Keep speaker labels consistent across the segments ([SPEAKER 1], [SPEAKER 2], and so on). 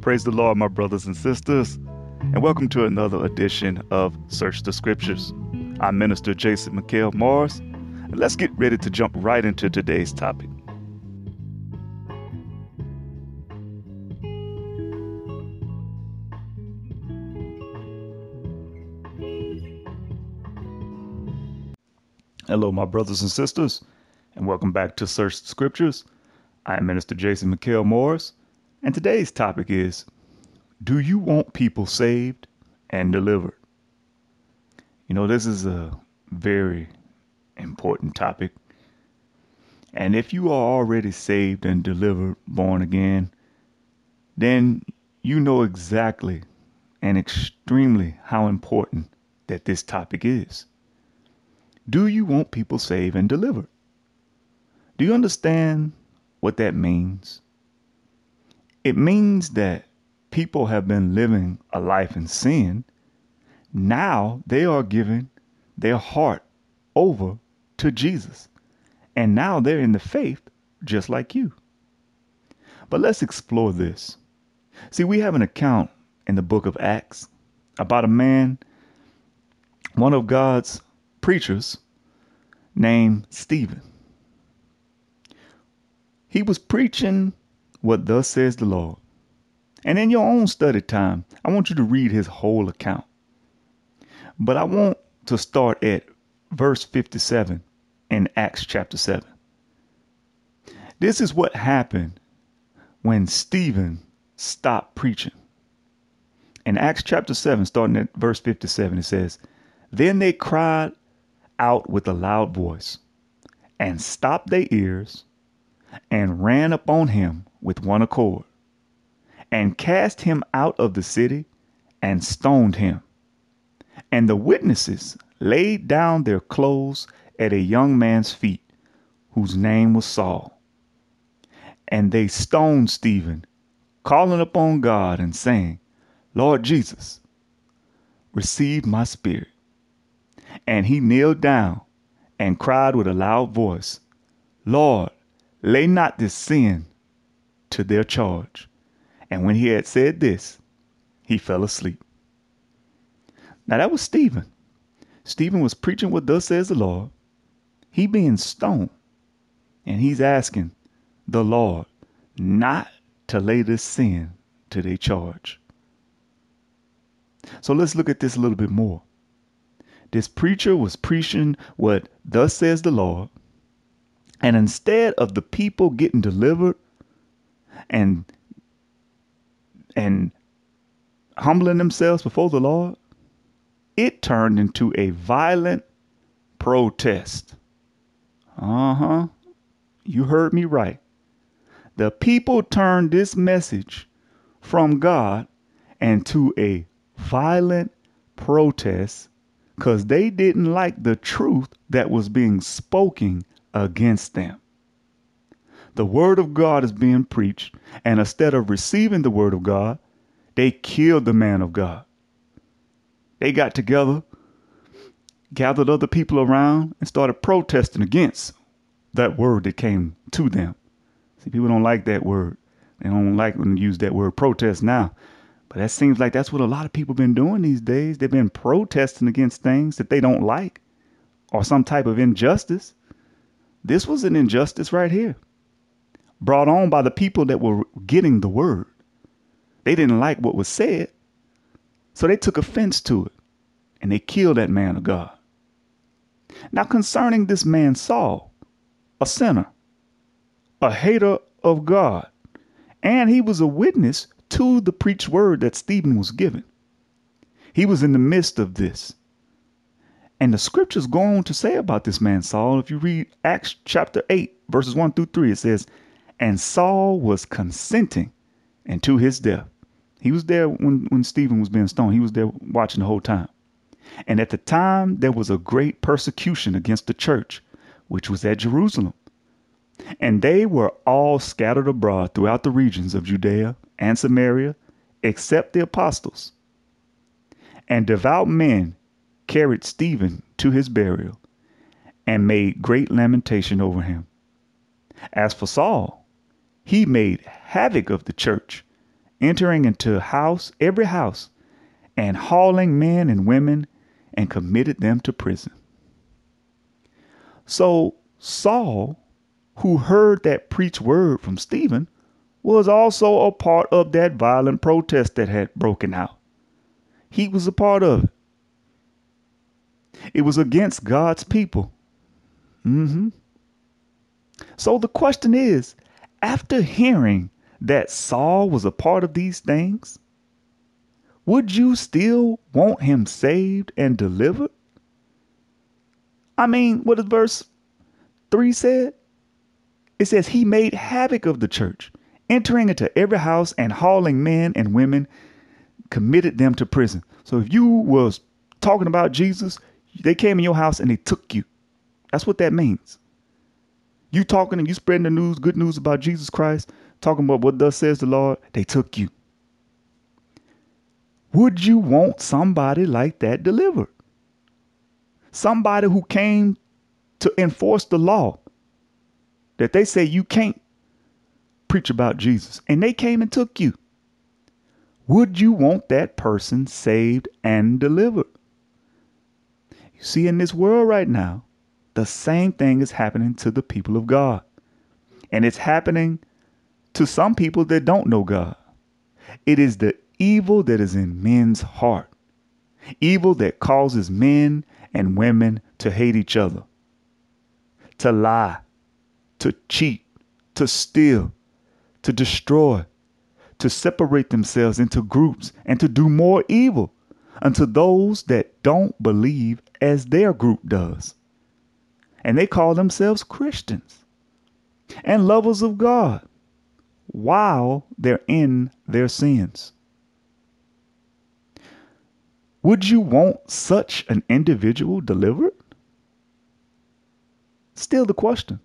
[SPEAKER 1] Praise the Lord, my brothers and sisters, and welcome to another edition of Search the Scriptures. I'm Minister Jason McKell Morris, and let's get ready to jump right into today's topic. Hello, my brothers and sisters, and welcome back to Search the Scriptures. I am Minister Jason McKell Morris, and today's topic is Do you want people saved and delivered? You know, this is a very important topic. And if you are already saved and delivered, born again, then you know exactly and extremely how important that this topic is. Do you want people saved and delivered? Do you understand what that means? It means that people have been living a life in sin. Now they are giving their heart over to Jesus. And now they're in the faith just like you. But let's explore this. See, we have an account in the book of Acts about a man, one of God's preachers, named Stephen. He was preaching what thus says the Lord. And in your own study time, I want you to read his whole account. But I want to start at verse 57 in Acts chapter 7. This is what happened when Stephen stopped preaching. In Acts chapter 7, starting at verse 57, it says, Then they cried out with a loud voice, and stopped their ears, and ran upon him with one accord, and cast him out of the city, and stoned him. And the witnesses laid down their clothes at a young man's feet, whose name was Saul. And they stoned Stephen, calling upon God and saying, Lord Jesus, receive my spirit. And he kneeled down and cried with a loud voice, Lord, lay not this sin to their charge. And when he had said this, he fell asleep. Now that was Stephen. Stephen was preaching what thus says the Lord. He being stoned. And he's asking the Lord not to lay this sin to their charge. So let's look at this a little bit more. This preacher was preaching what thus says the Lord. And instead of the people getting delivered and and humbling themselves before the Lord, it turned into a violent protest. Uh-huh. You heard me right. The people turned this message from God into a violent protest because they didn't like the truth that was being spoken against them. The word of God is being preached, and instead of receiving the word of God, they killed the man of God. They got together, gathered other people around, and started protesting against that word that came to them. See, people don't like that word. They don't like when you use that word protest now. But that seems like that's what a lot of people been doing these days. They've been protesting against things that they don't like or some type of injustice. This was an injustice right here, brought on by the people that were getting the word. They didn't like what was said, so they took offense to it and they killed that man of God. Now, concerning this man Saul, a sinner, a hater of God, and he was a witness to the preached word that Stephen was given. He was in the midst of this. And the scriptures go on to say about this man Saul. If you read Acts chapter 8, verses 1 through 3, it says, And Saul was consenting unto his death. He was there when, when Stephen was being stoned. He was there watching the whole time. And at the time, there was a great persecution against the church, which was at Jerusalem. And they were all scattered abroad throughout the regions of Judea and Samaria, except the apostles. And devout men carried Stephen to his burial and made great lamentation over him. As for Saul, he made havoc of the church entering into house, every house, and hauling men and women and committed them to prison. So Saul, who heard that preached word from Stephen, was also a part of that violent protest that had broken out. He was a part of it. It was against God's people. Mm-hmm. So the question is, after hearing that Saul was a part of these things, would you still want him saved and delivered? I mean, what does verse 3 said? It says he made havoc of the church, entering into every house and hauling men and women, committed them to prison. So if you was talking about Jesus, they came in your house and they took you. That's what that means. You talking and you spreading the news, good news about Jesus Christ, talking about what thus says the Lord, they took you. Would you want somebody like that delivered? Somebody who came to enforce the law that they say you can't preach about Jesus and they came and took you. Would you want that person saved and delivered? You see, in this world right now, the same thing is happening to the people of God. And it's happening to some people that don't know God. It is the evil that is in men's heart, evil that causes men and women to hate each other, to lie, to cheat, to steal, to destroy, to separate themselves into groups and to do more evil unto those that don't believe as their group does and they call themselves Christians and lovers of God while they're in their sins. Would you want such an individual delivered? Still the question.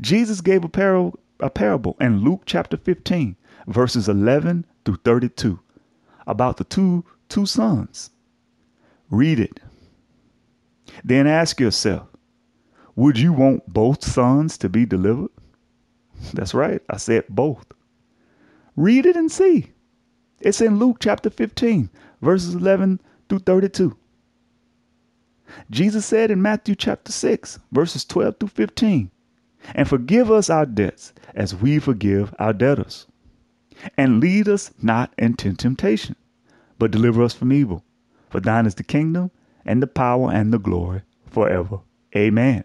[SPEAKER 1] Jesus gave a, par- a parable in Luke chapter 15, verses 11 through 32, about the two, two sons. Read it. Then ask yourself would you want both sons to be delivered? That's right. I said both. Read it and see. It's in Luke chapter 15, verses 11 through 32. Jesus said in Matthew chapter 6, verses 12 through 15, and forgive us our debts as we forgive our debtors. And lead us not into temptation, but deliver us from evil. For thine is the kingdom and the power and the glory forever. Amen.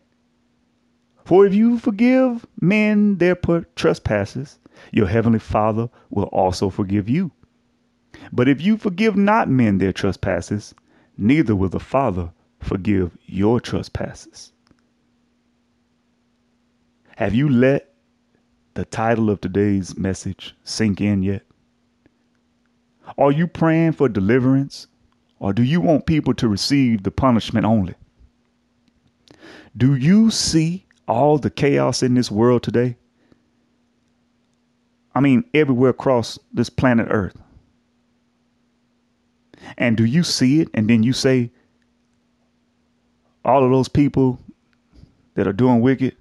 [SPEAKER 1] For if you forgive men their trespasses, your heavenly Father will also forgive you. But if you forgive not men their trespasses, neither will the Father forgive your trespasses. Have you let the title of today's message sink in yet? Are you praying for deliverance, or do you want people to receive the punishment only? Do you see all the chaos in this world today, I mean, everywhere across this planet Earth. And do you see it? And then you say, all of those people that are doing wicked,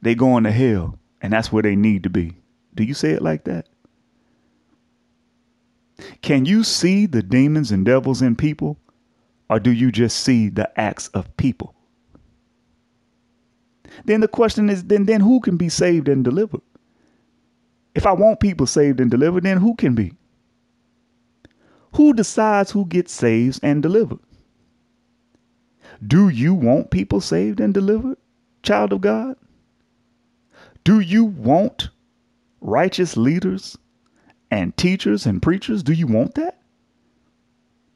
[SPEAKER 1] they going to hell, and that's where they need to be. Do you say it like that? Can you see the demons and devils in people, or do you just see the acts of people? Then the question is then then who can be saved and delivered? If I want people saved and delivered, then who can be? Who decides who gets saved and delivered? Do you want people saved and delivered, child of God? Do you want righteous leaders and teachers and preachers? Do you want that?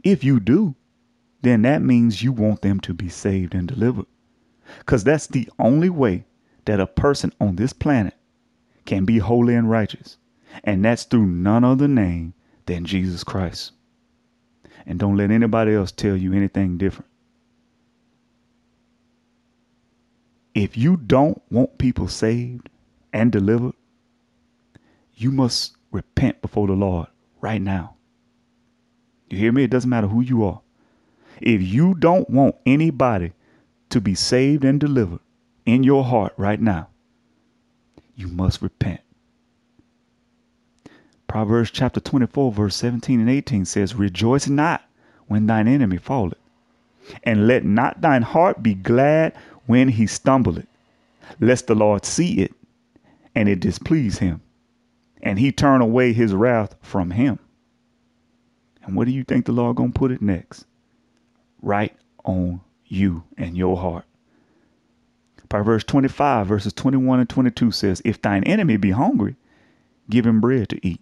[SPEAKER 1] If you do, then that means you want them to be saved and delivered. Because that's the only way that a person on this planet can be holy and righteous. And that's through none other name than Jesus Christ. And don't let anybody else tell you anything different. If you don't want people saved and delivered, you must repent before the Lord right now. You hear me? It doesn't matter who you are. If you don't want anybody to be saved and delivered in your heart right now, you must repent. Proverbs chapter 24, verse 17 and 18 says, Rejoice not when thine enemy falleth, and let not thine heart be glad when he stumbleth, lest the Lord see it, and it displease him, and he turn away his wrath from him. And what do you think the Lord gonna put it next? Right on you and your heart. Proverbs 25, verses 21 and 22 says, If thine enemy be hungry, give him bread to eat.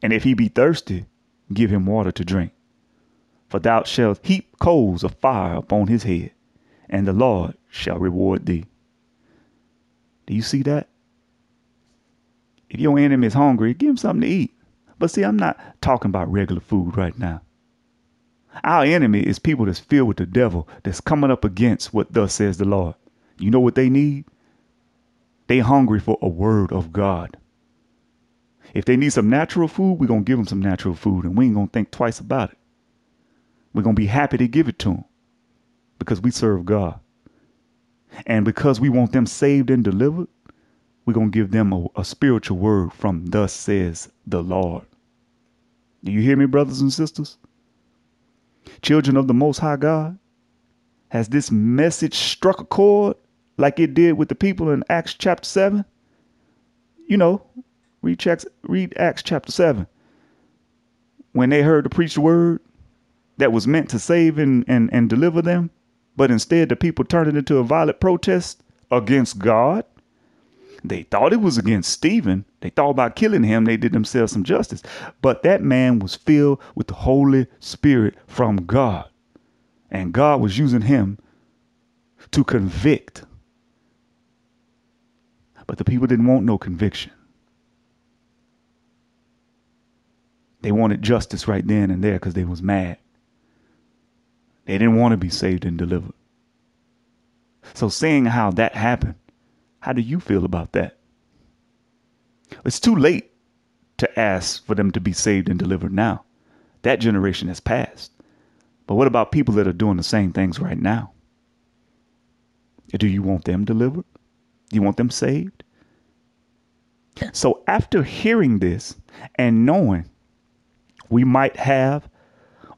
[SPEAKER 1] And if he be thirsty, give him water to drink. For thou shalt heap coals of fire upon his head, and the Lord shall reward thee. Do you see that? If your enemy is hungry, give him something to eat. But see, I'm not talking about regular food right now. Our enemy is people that's filled with the devil that's coming up against what thus says the Lord. You know what they need? They hungry for a word of God. If they need some natural food, we're going to give them some natural food and we ain't going to think twice about it. We're going to be happy to give it to them because we serve God. And because we want them saved and delivered, we're going to give them a, a spiritual word from thus says the Lord. Do you hear me, brothers and sisters? Children of the Most High God, has this message struck a chord like it did with the people in Acts chapter 7? You know, read, checks, read Acts chapter 7. When they heard the preached word that was meant to save and, and, and deliver them, but instead the people turned it into a violent protest against God they thought it was against Stephen. They thought about killing him. They did themselves some justice. But that man was filled with the Holy Spirit from God. And God was using him to convict. But the people didn't want no conviction. They wanted justice right then and there because they was mad. They didn't want to be saved and delivered. So seeing how that happened, how do you feel about that? It's too late to ask for them to be saved and delivered now. That generation has passed. But what about people that are doing the same things right now? Do you want them delivered? Do you want them saved? So after hearing this and knowing we might have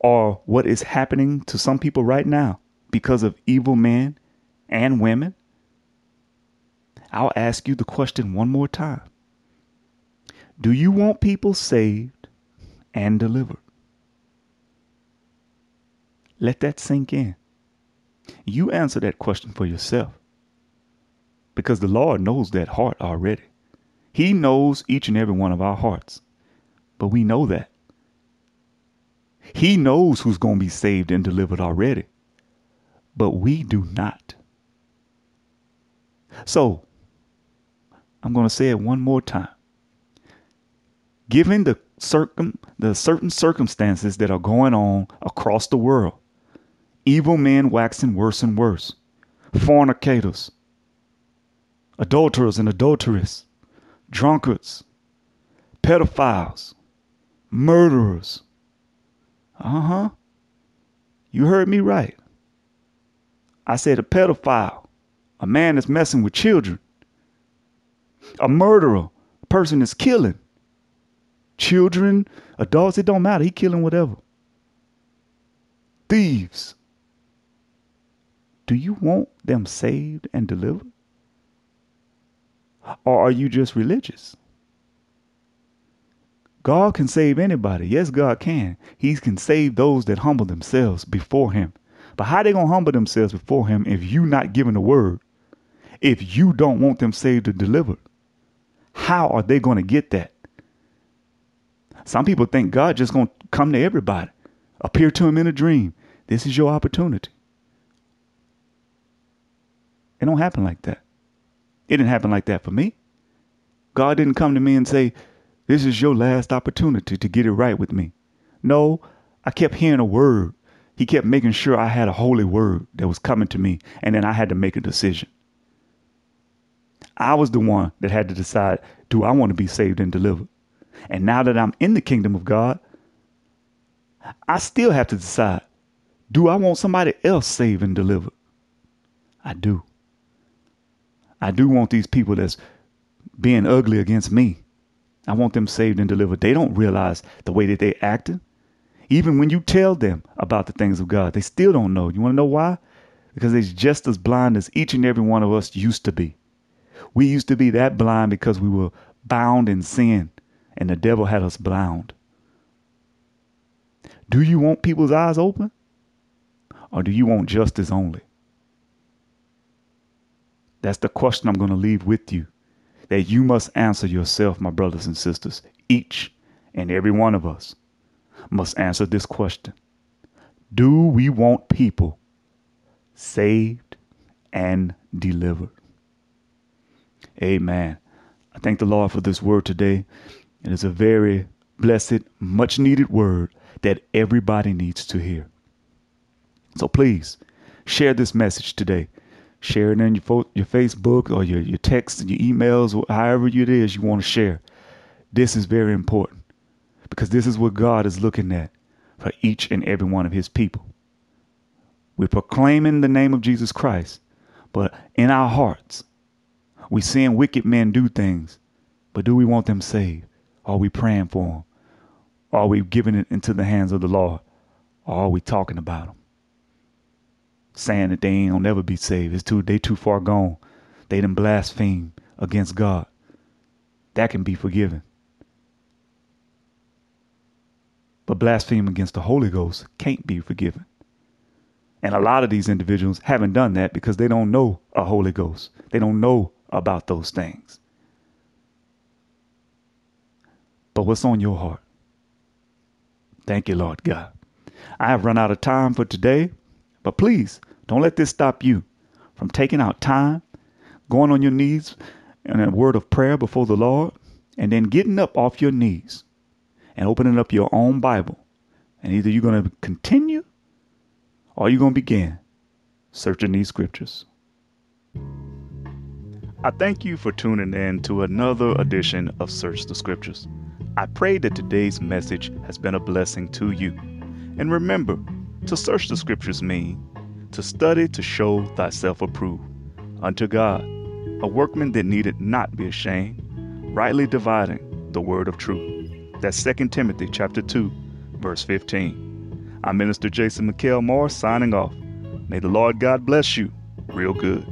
[SPEAKER 1] or what is happening to some people right now because of evil men and women, I'll ask you the question one more time. Do you want people saved and delivered? Let that sink in. You answer that question for yourself. Because the Lord knows that heart already. He knows each and every one of our hearts. But we know that. He knows who's going to be saved and delivered already. But we do not. So, I'm going to say it one more time. Given the circum the certain circumstances that are going on across the world, evil men waxing worse and worse, fornicators, adulterers and adulteresses, drunkards, pedophiles, murderers. Uh huh. You heard me right. I said a pedophile, a man that's messing with children, a murderer, a person is killing children, adults, it don't matter. He killing whatever. Thieves. Do you want them saved and delivered? Or are you just religious? God can save anybody. Yes, God can. He can save those that humble themselves before him. But how they to humble themselves before him if you not giving the word? If you don't want them saved and delivered? How are they going to get that? Some people think God just going to come to everybody, appear to him in a dream. This is your opportunity. It don't happen like that. It didn't happen like that for me. God didn't come to me and say, This is your last opportunity to get it right with me. No, I kept hearing a word. He kept making sure I had a holy word that was coming to me, and then I had to make a decision. I was the one that had to decide do I want to be saved and delivered? And now that I'm in the kingdom of God, I still have to decide do I want somebody else saved and delivered? I do. I do want these people that's being ugly against me I want them saved and delivered. They don't realize the way that they're acting. Even when you tell them about the things of God, they still don't know. You want to know why? Because they're just as blind as each and every one of us used to be. We used to be that blind because we were bound in sin and the devil had us bound. Do you want people's eyes open? Or do you want justice only? That's the question I'm going to leave with you that you must answer yourself, my brothers and sisters. Each and every one of us must answer this question Do we want people saved and delivered? Amen. I thank the Lord for this word today. It is a very blessed, much needed word that everybody needs to hear. So please share this message today. Share it in your, fo- your Facebook or your, your text and your emails, or however it is you want to share. This is very important because this is what God is looking at for each and every one of his people. We're proclaiming the name of Jesus Christ, but in our hearts, we seeing wicked men do things, but do we want them saved? Are we praying for them? Are we giving it into the hands of the Lord? Or are we talking about them? Saying that they ain't gonna never be saved. It's too they too far gone. They done blaspheme against God. That can be forgiven. But blaspheme against the Holy Ghost can't be forgiven. And a lot of these individuals haven't done that because they don't know a Holy Ghost. They don't know about those things. But what's on your heart? Thank you, Lord God. I have run out of time for today, but please don't let this stop you from taking out time, going on your knees in a word of prayer before the Lord, and then getting up off your knees and opening up your own Bible. And either you're going to continue or you're going to begin searching these scriptures. I thank you for tuning in to another edition of Search the Scriptures. I pray that today's message has been a blessing to you. And remember, to search the Scriptures mean to study to show thyself approved unto God, a workman that needed not be ashamed, rightly dividing the word of truth. That's 2 Timothy chapter 2, verse 15. I'm Minister Jason McKell Morris signing off. May the Lord God bless you real good.